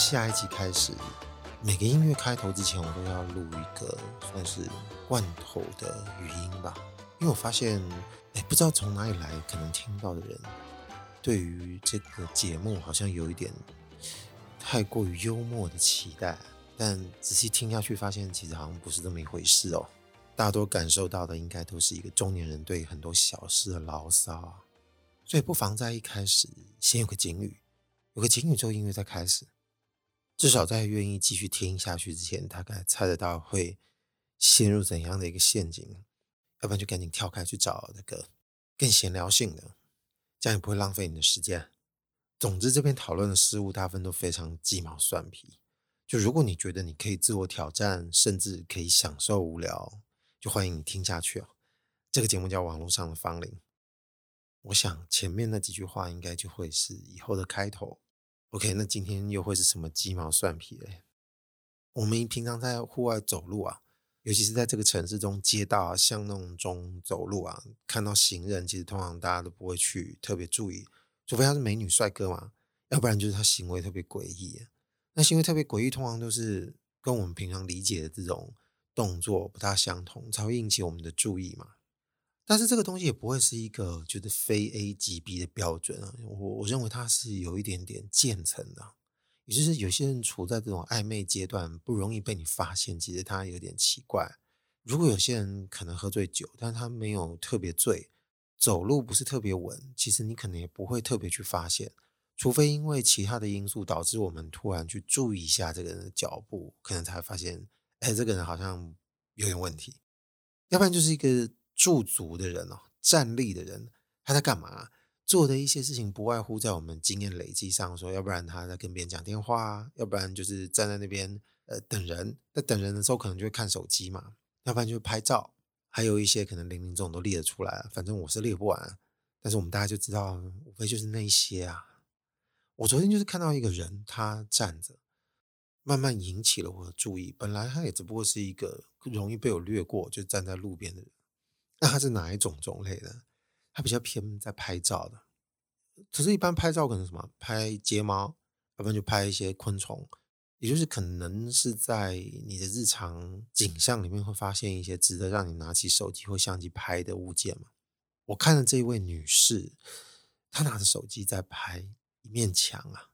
下一集开始，每个音乐开头之前，我都要录一个算是罐头的语音吧，因为我发现，哎，不知道从哪里来，可能听到的人对于这个节目好像有一点太过于幽默的期待，但仔细听下去，发现其实好像不是这么一回事哦。大多感受到的，应该都是一个中年人对很多小事的牢骚啊，所以不妨在一开始先有个警语，有个警语之后音乐再开始，至少在愿意继续听下去之前，大概猜得到会陷入怎样的一个陷阱，要不然就赶紧跳开去找那个更闲聊性的，这样也不会浪费你的时间。总之，这边讨论的事物大部分都非常鸡毛蒜皮，就如果你觉得你可以自我挑战，甚至可以享受无聊。就欢迎你听下去哦。这个节目叫《网络上的芳龄》。我想前面那几句话应该就会是以后的开头。OK，那今天又会是什么鸡毛蒜皮嘞？我们平常在户外走路啊，尤其是在这个城市中街道啊、巷弄中走路啊，看到行人，其实通常大家都不会去特别注意，除非他是美女帅哥嘛，要不然就是他行为特别诡异。那行为特别诡异，通常都是跟我们平常理解的这种。动作不大相同，才会引起我们的注意嘛。但是这个东西也不会是一个觉得非 A 即 B 的标准啊。我我认为它是有一点点渐层的，也就是有些人处在这种暧昧阶段，不容易被你发现，其实他有点奇怪。如果有些人可能喝醉酒，但他没有特别醉，走路不是特别稳，其实你可能也不会特别去发现，除非因为其他的因素导致我们突然去注意一下这个人的脚步，可能才发现。哎，这个人好像有点问题，要不然就是一个驻足的人哦，站立的人，他在干嘛？做的一些事情不外乎在我们经验累积上说，要不然他在跟别人讲电话，要不然就是站在那边呃等人。在等人的时候，可能就会看手机嘛，要不然就是拍照，还有一些可能零零总总都列得出来，反正我是列不完。但是我们大家就知道，无非就是那些啊。我昨天就是看到一个人，他站着。慢慢引起了我的注意。本来他也只不过是一个容易被我略过，就站在路边的人。那它是哪一种种类的？它比较偏在拍照的。可是，一般拍照可能什么？拍睫毛，要不然就拍一些昆虫。也就是可能是在你的日常景象里面会发现一些值得让你拿起手机或相机拍的物件嘛。我看了这一位女士，她拿着手机在拍一面墙啊。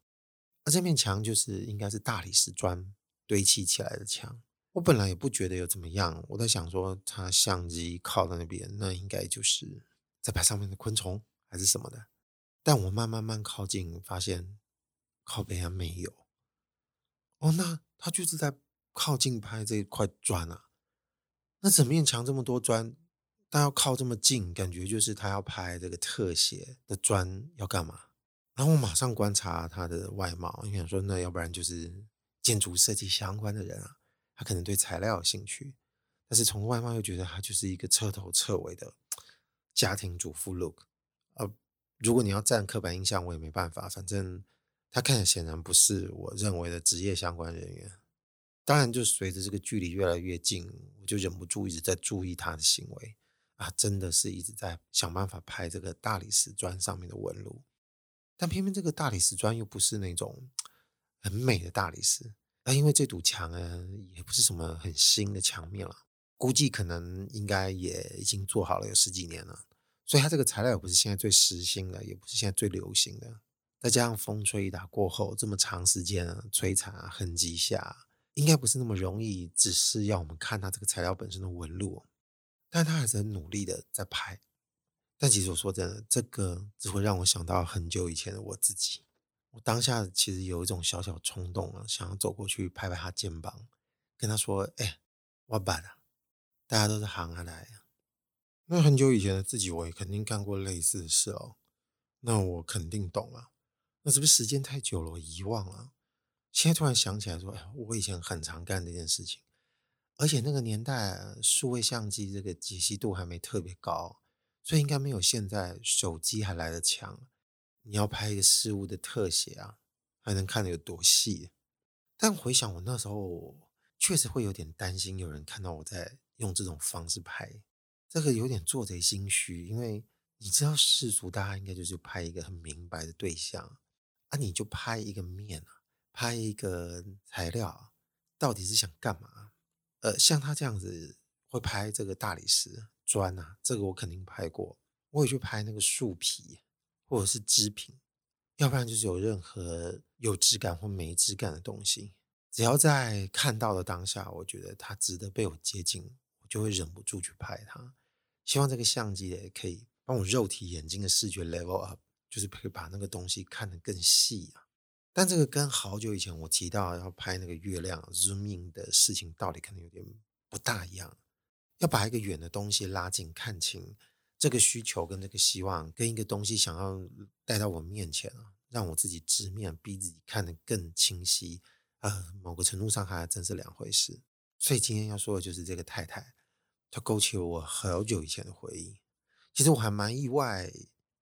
那这面墙就是应该是大理石砖堆砌起来的墙。我本来也不觉得有怎么样，我在想说，他相机靠在那边，那应该就是在拍上面的昆虫还是什么的。但我慢慢慢靠近，发现靠北还没有。哦，那他就是在靠近拍这块砖啊。那整面墙这么多砖，但要靠这么近，感觉就是他要拍这个特写的砖要干嘛？然后我马上观察他的外貌，你想说，那要不然就是建筑设计相关的人啊，他可能对材料有兴趣，但是从外貌又觉得他就是一个彻头彻尾的家庭主妇 look。呃，如果你要占刻板印象，我也没办法，反正他看起来显然不是我认为的职业相关人员。当然，就随着这个距离越来越近，我就忍不住一直在注意他的行为啊，真的是一直在想办法拍这个大理石砖上面的纹路。但偏偏这个大理石砖又不是那种很美的大理石，那因为这堵墙呢，也不是什么很新的墙面了，估计可能应该也已经做好了有十几年了，所以它这个材料也不是现在最时兴的，也不是现在最流行的。再加上风吹雨打过后这么长时间啊，摧残啊，痕迹下，应该不是那么容易，只是要我们看它这个材料本身的纹路，但他还是很努力的在拍。但其实我说真的，这个只会让我想到很久以前的我自己。我当下其实有一种小小冲动啊，想要走过去拍拍他肩膀，跟他说：“哎、欸，我办啊，大家都是行下来啊。”那很久以前的自己，我也肯定干过类似的事哦。那我肯定懂啊。那是不是时间太久了，我遗忘了？现在突然想起来说：“哎，我以前很常干这件事情，而且那个年代数位相机这个解析度还没特别高。”所以应该没有现在手机还来得强。你要拍一个事物的特写啊，还能看得有多细。但回想我那时候，确实会有点担心有人看到我在用这种方式拍，这个有点做贼心虚。因为你知道世俗大家应该就是拍一个很明白的对象，啊，你就拍一个面啊，拍一个材料到底是想干嘛？呃，像他这样子会拍这个大理石砖啊，这个我肯定拍过。我也去拍那个树皮或者是织品，要不然就是有任何有质感或没质感的东西，只要在看到的当下，我觉得它值得被我接近，我就会忍不住去拍它。希望这个相机也可以帮我肉体眼睛的视觉 level up，就是可以把那个东西看得更细啊。但这个跟好久以前我提到要拍那个月亮 zooming 的事情，道理可能有点不大一样。要把一个远的东西拉近看清，这个需求跟这个希望，跟一个东西想要带到我面前啊，让我自己直面，逼自己看得更清晰。呃，某个程度上还真是两回事。所以今天要说的就是这个太太，她勾起了我好久以前的回忆。其实我还蛮意外，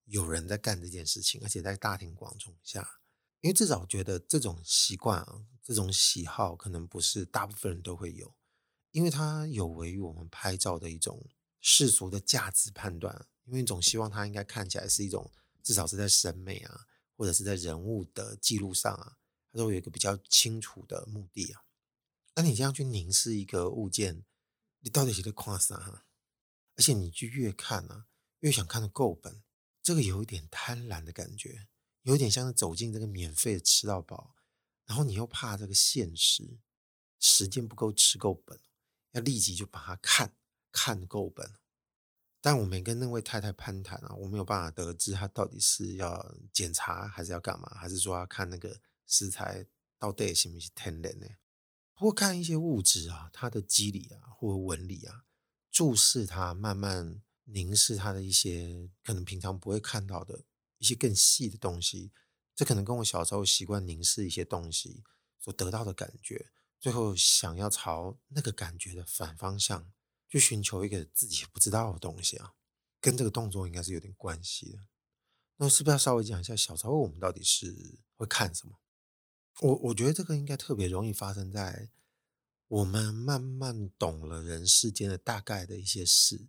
有人在干这件事情，而且在大庭广众下。因为至少我觉得这种习惯啊，这种喜好可能不是大部分人都会有，因为它有违于我们拍照的一种世俗的价值判断。因为你总希望它应该看起来是一种至少是在审美啊，或者是在人物的记录上啊，它都有一个比较清楚的目的啊。那你这样去凝视一个物件，你到底是在看啥？而且你去越看啊，越想看得够本，这个有一点贪婪的感觉。有点像是走进这个免费的吃到饱，然后你又怕这个现实时间不够吃够本，要立即就把它看看够本。但我没跟那位太太攀谈啊，我没有办法得知她到底是要检查还是要干嘛，还是说要看那个食材到底是不是天然的。不过看一些物质啊，它的肌理啊或纹理啊，注视它，慢慢凝视它的一些可能平常不会看到的。一些更细的东西，这可能跟我小时候习惯凝视一些东西所得到的感觉，最后想要朝那个感觉的反方向去寻求一个自己不知道的东西啊，跟这个动作应该是有点关系的。那是不是要稍微讲一下小时候我们到底是会看什么？我我觉得这个应该特别容易发生在我们慢慢懂了人世间的大概的一些事，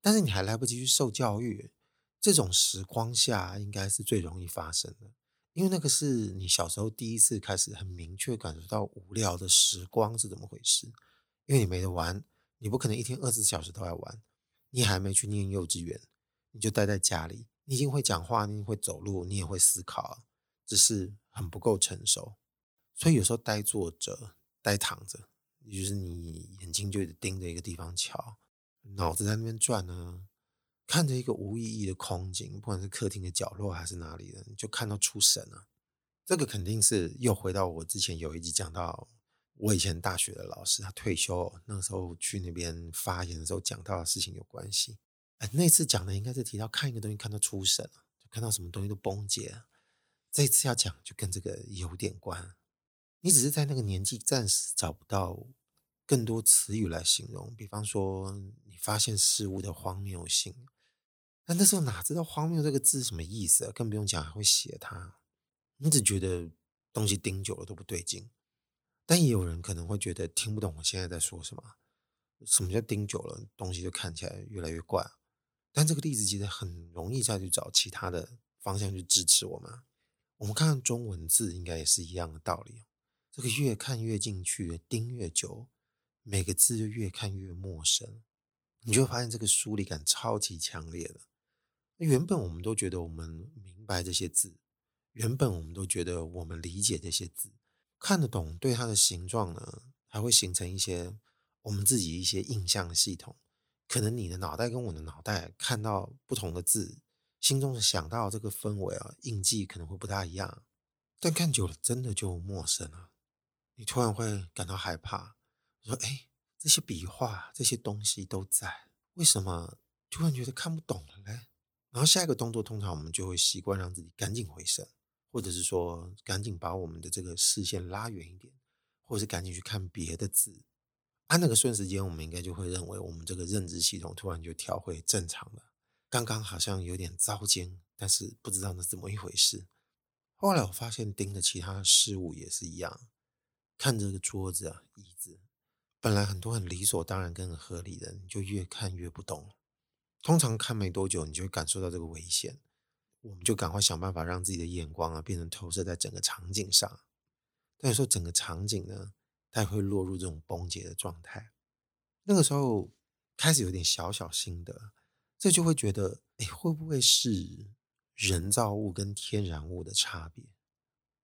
但是你还来不及去受教育。这种时光下应该是最容易发生的，因为那个是你小时候第一次开始很明确感受到无聊的时光是怎么回事。因为你没得玩，你不可能一天二十四小时都在玩。你还没去念幼稚园，你就待在家里，你已经会讲话，你会走路，你也会思考，只是很不够成熟。所以有时候呆坐着、呆躺着，也就是你眼睛就盯着一个地方瞧，脑子在那边转呢。看着一个无意义的空景，不管是客厅的角落还是哪里的，你就看到出神了。这个肯定是又回到我之前有一集讲到，我以前大学的老师他退休，那时候去那边发言的时候讲到的事情有关系。哎，那次讲的应该是提到看一个东西看到出神了，就看到什么东西都崩解。这一次要讲就跟这个有点关。你只是在那个年纪暂时找不到更多词语来形容，比方说你发现事物的荒谬性。但那时候哪知道“荒谬”这个字什么意思啊？更不用讲还会写它。你只觉得东西盯久了都不对劲，但也有人可能会觉得听不懂我现在在说什么。什么叫盯久了东西就看起来越来越怪？但这个例子其实很容易再去找其他的方向去支持我们。我们看看中文字，应该也是一样的道理。这个越看越进去，盯越久，每个字就越看越陌生。你就会发现这个疏离感超级强烈的。原本我们都觉得我们明白这些字，原本我们都觉得我们理解这些字，看得懂，对它的形状呢，还会形成一些我们自己一些印象系统。可能你的脑袋跟我的脑袋看到不同的字，心中想到这个氛围啊，印记可能会不大一样。但看久了，真的就陌生了。你突然会感到害怕，说：“哎，这些笔画，这些东西都在，为什么突然觉得看不懂了嘞？”然后下一个动作，通常我们就会习惯让自己赶紧回神，或者是说赶紧把我们的这个视线拉远一点，或者是赶紧去看别的字。按那个瞬时间，我们应该就会认为我们这个认知系统突然就调回正常了。刚刚好像有点糟践，但是不知道那是怎么一回事。后来我发现盯着其他事物也是一样，看这个桌子啊、椅子，本来很多很理所当然跟很合理的，你就越看越不懂。通常看没多久，你就会感受到这个危险，我们就赶快想办法让自己的眼光啊变成投射在整个场景上。但有时候整个场景呢，它也会落入这种崩解的状态。那个时候开始有点小小心得，这就会觉得，哎，会不会是人造物跟天然物的差别？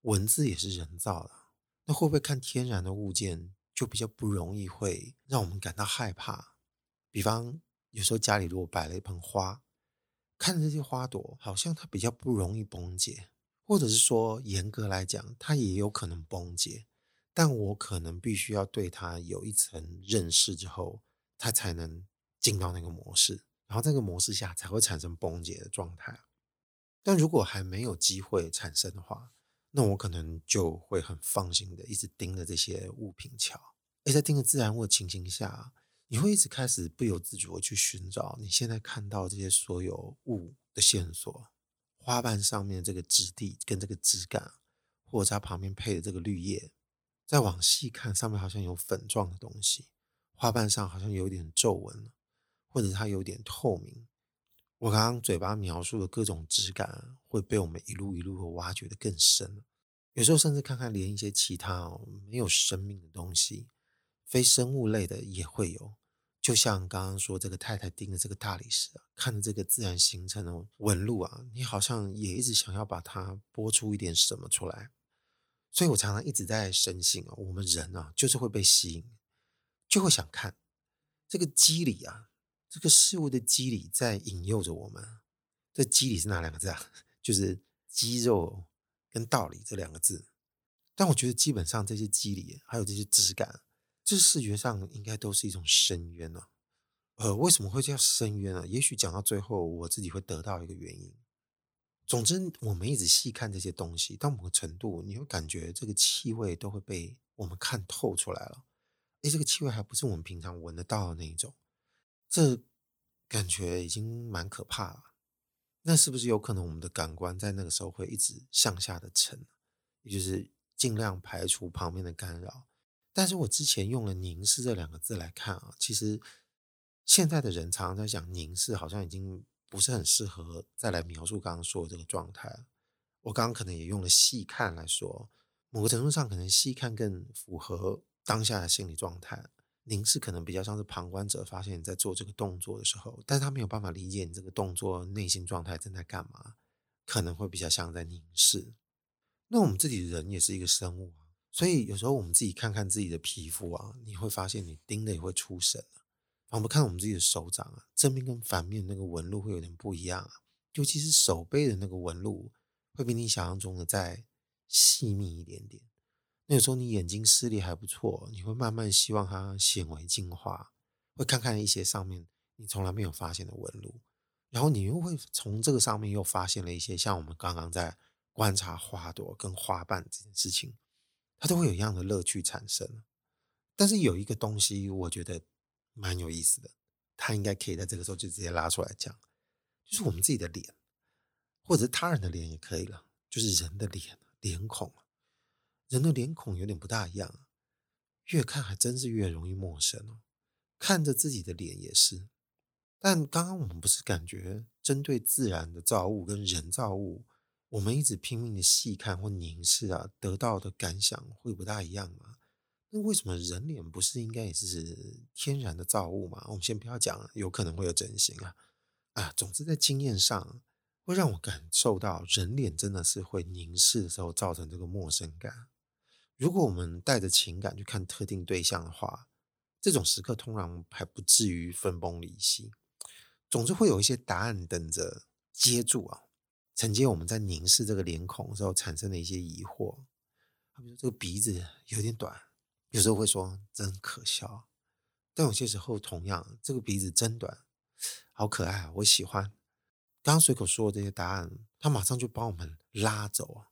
文字也是人造的，那会不会看天然的物件就比较不容易会让我们感到害怕？比方有时候家里如果摆了一盆花，看着这些花朵，好像它比较不容易崩解，或者是说严格来讲，它也有可能崩解。但我可能必须要对它有一层认识之后，它才能进到那个模式，然后这个模式下才会产生崩解的状态。但如果还没有机会产生的话，那我可能就会很放心的一直盯着这些物品瞧。而在盯着自然物的情形下，你会一直开始不由自主的去寻找你现在看到这些所有物的线索，花瓣上面这个质地跟这个质感，或者它旁边配的这个绿叶。再往细看，上面好像有粉状的东西，花瓣上好像有点皱纹，或者它有点透明。我刚刚嘴巴描述的各种质感，会被我们一路一路的挖掘得更深。有时候甚至看看连一些其他哦没有生命的东西，非生物类的也会有。就像刚刚说，这个太太盯着这个大理石啊，看着这个自然形成的纹路啊，你好像也一直想要把它拨出一点什么出来。所以我常常一直在深信啊，我们人啊，就是会被吸引，就会想看这个机理啊，这个事物的机理在引诱着我们。这机理是哪两个字啊？就是肌肉跟道理这两个字。但我觉得基本上这些机理还有这些质感，这视觉上应该都是一种深渊呢。呃，为什么会叫深渊呢？也许讲到最后，我自己会得到一个原因。总之，我们一直细看这些东西，到某个程度，你会感觉这个气味都会被我们看透出来了。诶，这个气味还不是我们平常闻得到的那一种，这感觉已经蛮可怕了。那是不是有可能我们的感官在那个时候会一直向下的沉，也就是尽量排除旁边的干扰？但是我之前用了“凝视”这两个字来看啊，其实现在的人常常在讲凝视，好像已经。不是很适合再来描述刚刚说的这个状态。我刚刚可能也用了细看来说，某个程度上可能细看更符合当下的心理状态。凝视可能比较像是旁观者发现你在做这个动作的时候，但是他没有办法理解你这个动作内心状态正在干嘛，可能会比较像在凝视。那我们自己人也是一个生物，所以有时候我们自己看看自己的皮肤啊，你会发现你盯的也会出神。我们看我们自己的手掌啊，正面跟反面那个纹路会有点不一样啊，尤其是手背的那个纹路，会比你想象中的再细腻一点点。那有时候你眼睛视力还不错，你会慢慢希望它显微镜化，会看看一些上面你从来没有发现的纹路，然后你又会从这个上面又发现了一些像我们刚刚在观察花朵跟花瓣这件事情，它都会有一样的乐趣产生。但是有一个东西，我觉得。蛮有意思的，他应该可以在这个时候就直接拉出来讲，就是我们自己的脸，或者是他人的脸也可以了，就是人的脸，脸孔，人的脸孔有点不大一样，越看还真是越容易陌生哦。看着自己的脸也是，但刚刚我们不是感觉针对自然的造物跟人造物，我们一直拼命的细看或凝视啊，得到的感想会不大一样吗？那为什么人脸不是应该也是天然的造物吗？我们先不要讲，有可能会有整形啊啊！总之在经验上会让我感受到人脸真的是会凝视的时候造成这个陌生感。如果我们带着情感去看特定对象的话，这种时刻通常还不至于分崩离析。总之会有一些答案等着接住啊，承接我们在凝视这个脸孔的时候产生的一些疑惑。比如说这个鼻子有点短。有时候会说真可笑，但有些时候同样，这个鼻子真短，好可爱啊，我喜欢。刚刚随口说的这些答案，他马上就帮我们拉走，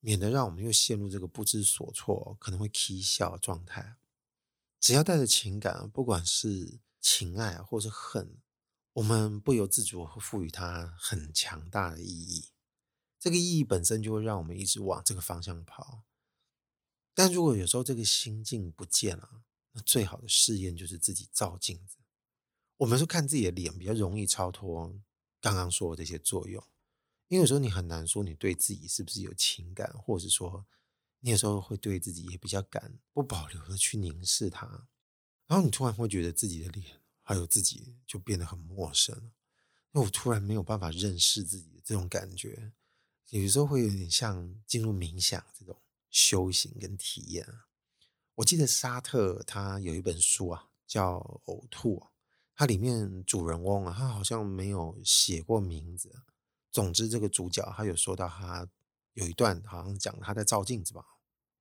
免得让我们又陷入这个不知所措、可能会起笑状态。只要带着情感，不管是情爱或是恨，我们不由自主会赋予它很强大的意义。这个意义本身就会让我们一直往这个方向跑。但如果有时候这个心境不见了，那最好的试验就是自己照镜子。我们说看自己的脸比较容易超脱刚刚说的这些作用，因为有时候你很难说你对自己是不是有情感，或者说你有时候会对自己也比较敢不保留的去凝视它，然后你突然会觉得自己的脸还有自己就变得很陌生，那我突然没有办法认识自己的这种感觉，有时候会有点像进入冥想这种修行跟体验。我记得沙特他有一本书啊，叫《呕吐》，它里面主人翁啊，他好像没有写过名字。总之，这个主角他有说到，他有一段好像讲他在照镜子吧，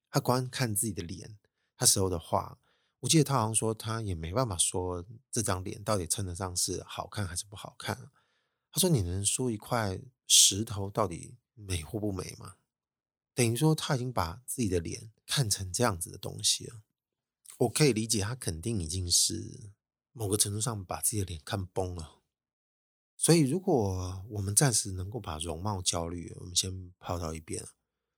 他观看自己的脸，他时候的话，我记得他好像说他也没办法说这张脸到底称得上是好看还是不好看。他说：“你能说一块石头到底美或不美吗？”等于说他已经把自己的脸看成这样子的东西了。我可以理解，他肯定已经是某个程度上把自己的脸看崩了。所以，如果我们暂时能够把容貌焦虑，我们先抛到一边，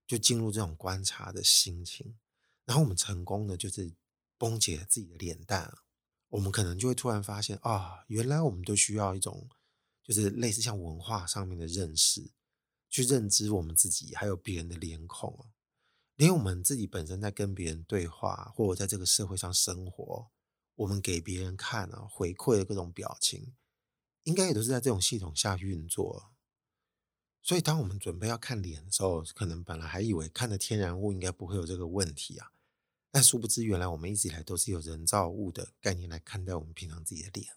就进入这种观察的心情，然后我们成功的就是崩解自己的脸蛋，我们可能就会突然发现啊，原来我们都需要一种，就是类似像文化上面的认识，去认知我们自己，还有别人的脸孔，连我们自己本身在跟别人对话，或者在这个社会上生活，我们给别人看啊，回馈的各种表情。应该也都是在这种系统下运作，所以当我们准备要看脸的时候，可能本来还以为看的天然物应该不会有这个问题啊，但殊不知原来我们一直以来都是有人造物的概念来看待我们平常自己的脸。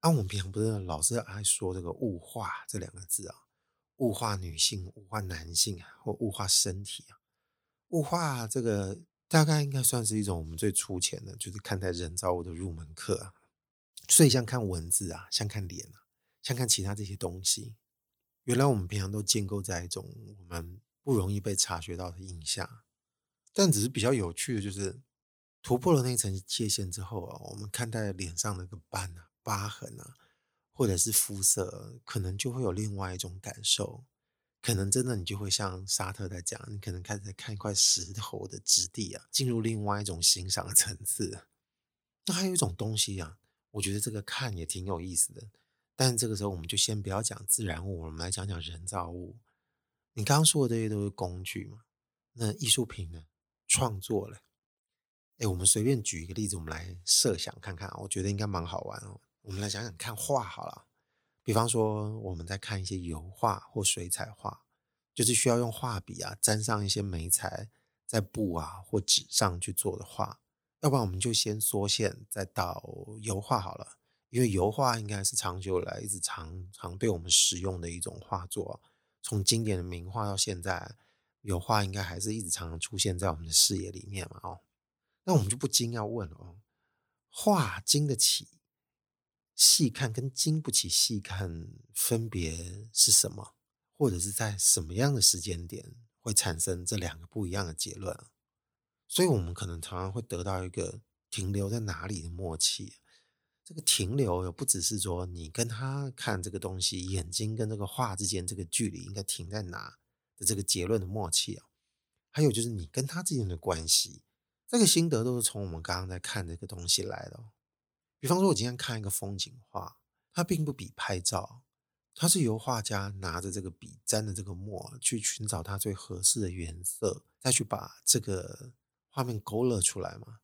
啊，我们平常不是老是爱说这个物化这两个字啊，物化女性、物化男性啊，或物化身体啊，物化这个大概应该算是一种我们最粗浅的，就是看待人造物的入门课啊。所以，像看文字啊，像看脸啊，像看其他这些东西，原来我们平常都建构在一种我们不容易被察觉到的印象。但只是比较有趣的就是，突破了那层界限之后啊，我们看待脸上那个斑啊、疤痕啊，或者是肤色，可能就会有另外一种感受。可能真的你就会像沙特在讲，你可能开始在看一块石头的质地啊，进入另外一种欣赏的层次。那还有一种东西啊。我觉得这个看也挺有意思的，但这个时候我们就先不要讲自然物，我们来讲讲人造物。你刚刚说的这些都是工具嘛？那艺术品呢？创作嘞？哎，我们随便举一个例子，我们来设想看看，我觉得应该蛮好玩哦。我们来想想看画好了，比方说我们在看一些油画或水彩画，就是需要用画笔啊沾上一些媒材，在布啊或纸上去做的画。要不然我们就先缩线，再到油画好了，因为油画应该是长久以来一直常常被我们使用的一种画作，从经典的名画到现在，油画应该还是一直常常出现在我们的视野里面嘛。哦，那我们就不禁要问哦，画经得起细看跟经不起细看分别是什么？或者是在什么样的时间点会产生这两个不一样的结论？所以，我们可能常常会得到一个停留在哪里的默契。这个停留，又不只是说你跟他看这个东西，眼睛跟这个画之间这个距离应该停在哪的这个结论的默契啊。还有就是你跟他之间的关系，这个心得都是从我们刚刚在看这个东西来的。比方说，我今天看一个风景画，它并不比拍照，它是由画家拿着这个笔沾着这个墨去寻找它最合适的颜色，再去把这个。画面勾勒出来嘛？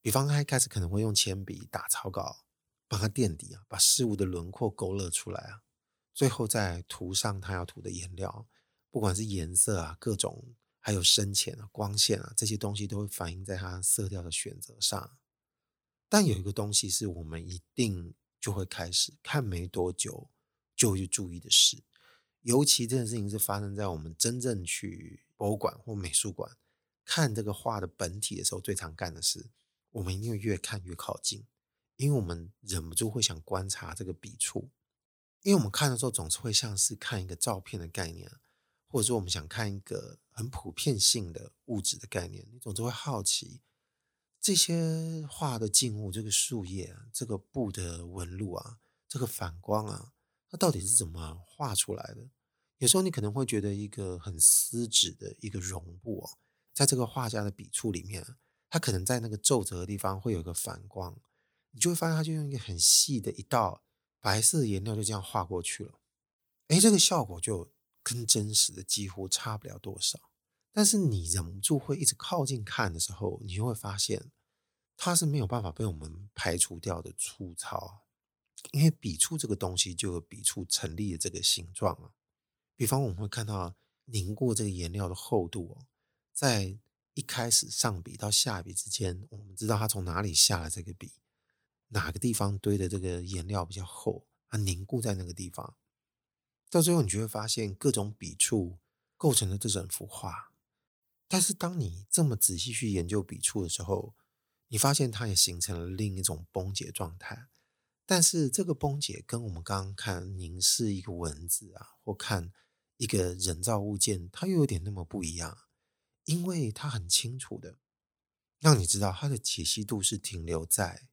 比方他一开始可能会用铅笔打草稿，帮他垫底啊，把事物的轮廓勾勒出来啊。最后再涂上他要涂的颜料，不管是颜色啊、各种，还有深浅啊、光线啊，这些东西都会反映在它色调的选择上。但有一个东西是我们一定就会开始看没多久就会去注意的事，尤其这件事情是发生在我们真正去博物馆或美术馆。看这个画的本体的时候，最常干的事，我们一定会越看越靠近，因为我们忍不住会想观察这个笔触，因为我们看的时候总是会像是看一个照片的概念，或者说我们想看一个很普遍性的物质的概念，你总是会好奇这些画的静物，这个树叶啊，这个布的纹路啊，这个反光啊，它到底是怎么画出来的？有时候你可能会觉得一个很丝质的一个绒布啊。在这个画家的笔触里面，它可能在那个皱褶的地方会有一个反光，你就会发现他就用一个很细的一道白色的颜料就这样画过去了。诶，这个效果就跟真实的几乎差不了多少。但是你忍不住会一直靠近看的时候，你就会发现它是没有办法被我们排除掉的粗糙，因为笔触这个东西就有笔触成立的这个形状啊。比方我们会看到凝固这个颜料的厚度哦，在一开始上笔到下笔之间，我们知道它从哪里下了这个笔，哪个地方堆的这个颜料比较厚，它凝固在那个地方。到最后，你就会发现各种笔触构成了这整幅画。但是，当你这么仔细去研究笔触的时候，你发现它也形成了另一种崩解状态。但是，这个崩解跟我们刚刚看凝视一个文字啊，或看一个人造物件，它又有点那么不一样。因为它很清楚的让你知道，它的解析度是停留在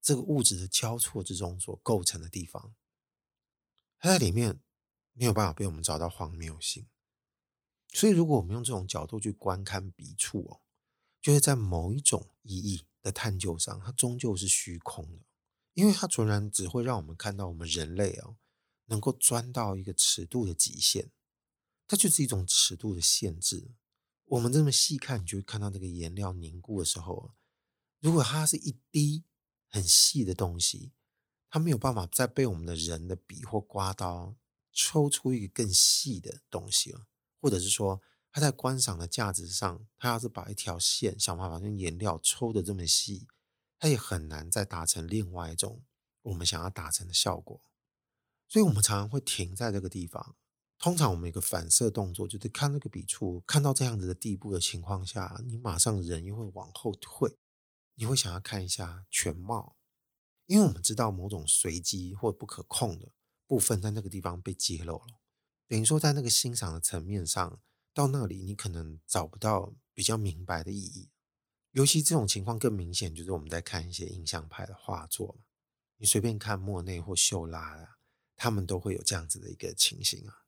这个物质的交错之中所构成的地方。它在里面没有办法被我们找到荒谬性。所以，如果我们用这种角度去观看笔触哦，就是在某一种意义的探究上，它终究是虚空的，因为它纯然只会让我们看到我们人类哦，能够钻到一个尺度的极限，它就是一种尺度的限制。我们这么细看，你就会看到那个颜料凝固的时候，如果它是一滴很细的东西，它没有办法再被我们的人的笔或刮刀抽出一个更细的东西了。或者是说，他在观赏的价值上，他要是把一条线想办法用颜料抽得这么细，他也很难再达成另外一种我们想要达成的效果。所以，我们常常会停在这个地方。通常，我们一个反射动作就是看那个笔触，看到这样子的地步的情况下，你马上人又会往后退，你会想要看一下全貌，因为我们知道某种随机或不可控的部分在那个地方被揭露了。等于说，在那个欣赏的层面上，到那里你可能找不到比较明白的意义。尤其这种情况更明显，就是我们在看一些印象派的画作嘛。你随便看莫内或秀拉啊，他们都会有这样子的一个情形啊。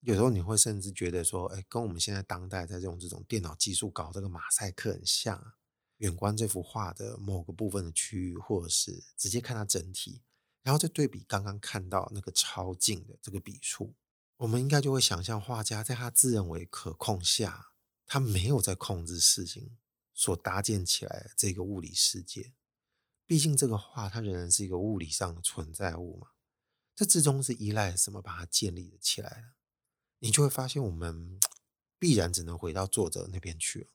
有时候你会甚至觉得说，哎，跟我们现在当代在用这种电脑技术搞这个马赛克很像啊。远观这幅画的某个部分的区域，或者是直接看它整体，然后再对比刚刚看到那个超近的这个笔触。我们应该就会想象画家在他自认为可控下，他没有在控制事情所搭建起来这个物理世界。毕竟这个画它仍然是一个物理上的存在物嘛，这之中是依赖什么把它建立了起来的？你就会发现，我们 必然只能回到作者那边去了。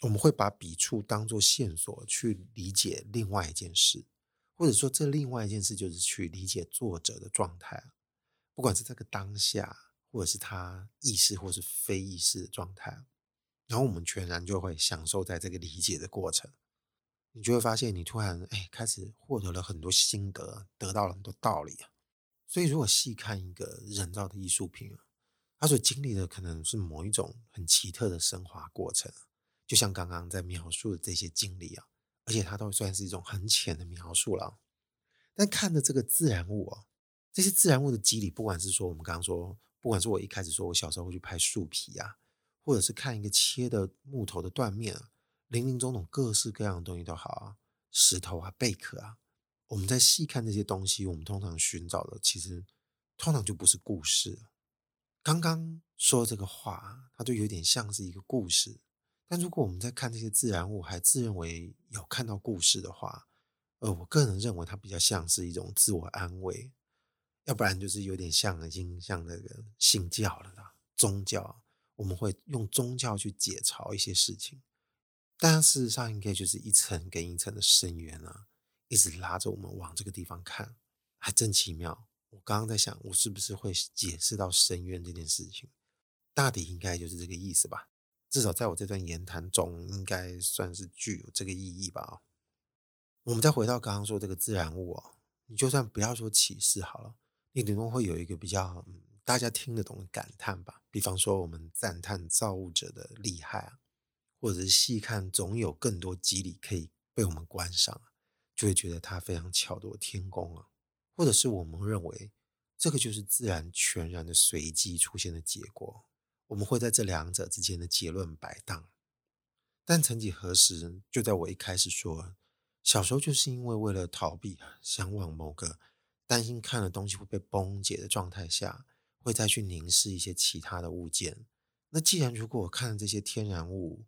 我们会把笔触当作线索去理解另外一件事，或者说这另外一件事就是去理解作者的状态。不管是这个当下，或者是他意识或是非意识的状态，然后我们全然就会享受在这个理解的过程。你就会发现，你突然哎开始获得了很多心得，得到了很多道理啊。所以，如果细看一个人造的艺术品啊，他所经历的可能是某一种很奇特的升华过程，就像刚刚在描述的这些经历啊，而且它都算是一种很浅的描述了。但看着这个自然物啊。这些自然物的肌理，不管是说我们刚刚说，不管是我一开始说我小时候会去拍树皮啊，或者是看一个切的木头的断面啊，林林总总各式各样的东西都好啊，石头啊、贝壳啊，我们在细看这些东西，我们通常寻找的其实通常就不是故事。刚刚说这个话，它就有点像是一个故事。但如果我们在看这些自然物，还自认为有看到故事的话，呃，我个人认为它比较像是一种自我安慰。要不然就是有点像已经像那个信教了啦，宗教，我们会用宗教去解嘲一些事情，但事实上应该就是一层跟一层的深渊啊，一直拉着我们往这个地方看，还真奇妙。我刚刚在想，我是不是会解释到深渊这件事情？大抵应该就是这个意思吧，至少在我这段言谈中，应该算是具有这个意义吧。我们再回到刚刚说这个自然物哦，你就算不要说启示好了。你顶多会有一个比较，大家听得懂的感叹吧，比方说我们赞叹造物者的厉害啊，或者是细看总有更多机理可以被我们观赏，就会觉得它非常巧夺天工啊，或者是我们认为这个就是自然全然的随机出现的结果，我们会在这两者之间的结论摆荡。但曾几何时，就在我一开始说，小时候就是因为为了逃避，想往某个。担心看的东西会被崩解的状态下，会再去凝视一些其他的物件，那既然如果我看了这些天然物，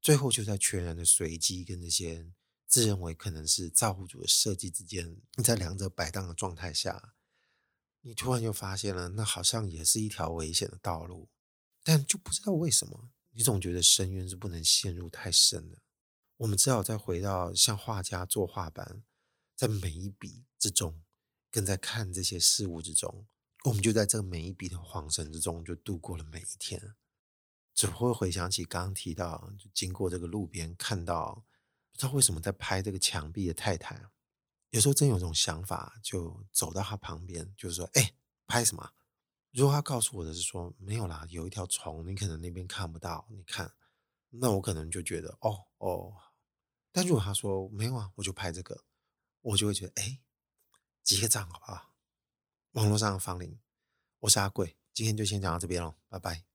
最后就在全然的随机跟这些自认为可能是造物主的设计之间，在两者摆荡的状态下，你突然就发现了，那好像也是一条危险的道路，但就不知道为什么，你总觉得深渊是不能陷入太深的。我们只好再回到像画家作画般，在每一笔之中，跟在看这些事物之中，我们就在这每一笔的恍神之中，就度过了每一天。只会回想起刚刚提到，就经过这个路边看到，不知道为什么在拍这个墙壁的太太，有时候真有种想法，就走到她旁边，就是说：“哎，拍什么？”如果他告诉我的是说：“没有啦，有一条虫，你可能那边看不到，你看。”那我可能就觉得：“哦哦。”但如果他说：“没有啊，我就拍这个。”我就会觉得：“哎，结个账好不好？”网络上的芳龄，我是阿贵，今天就先讲到这边喽，拜拜。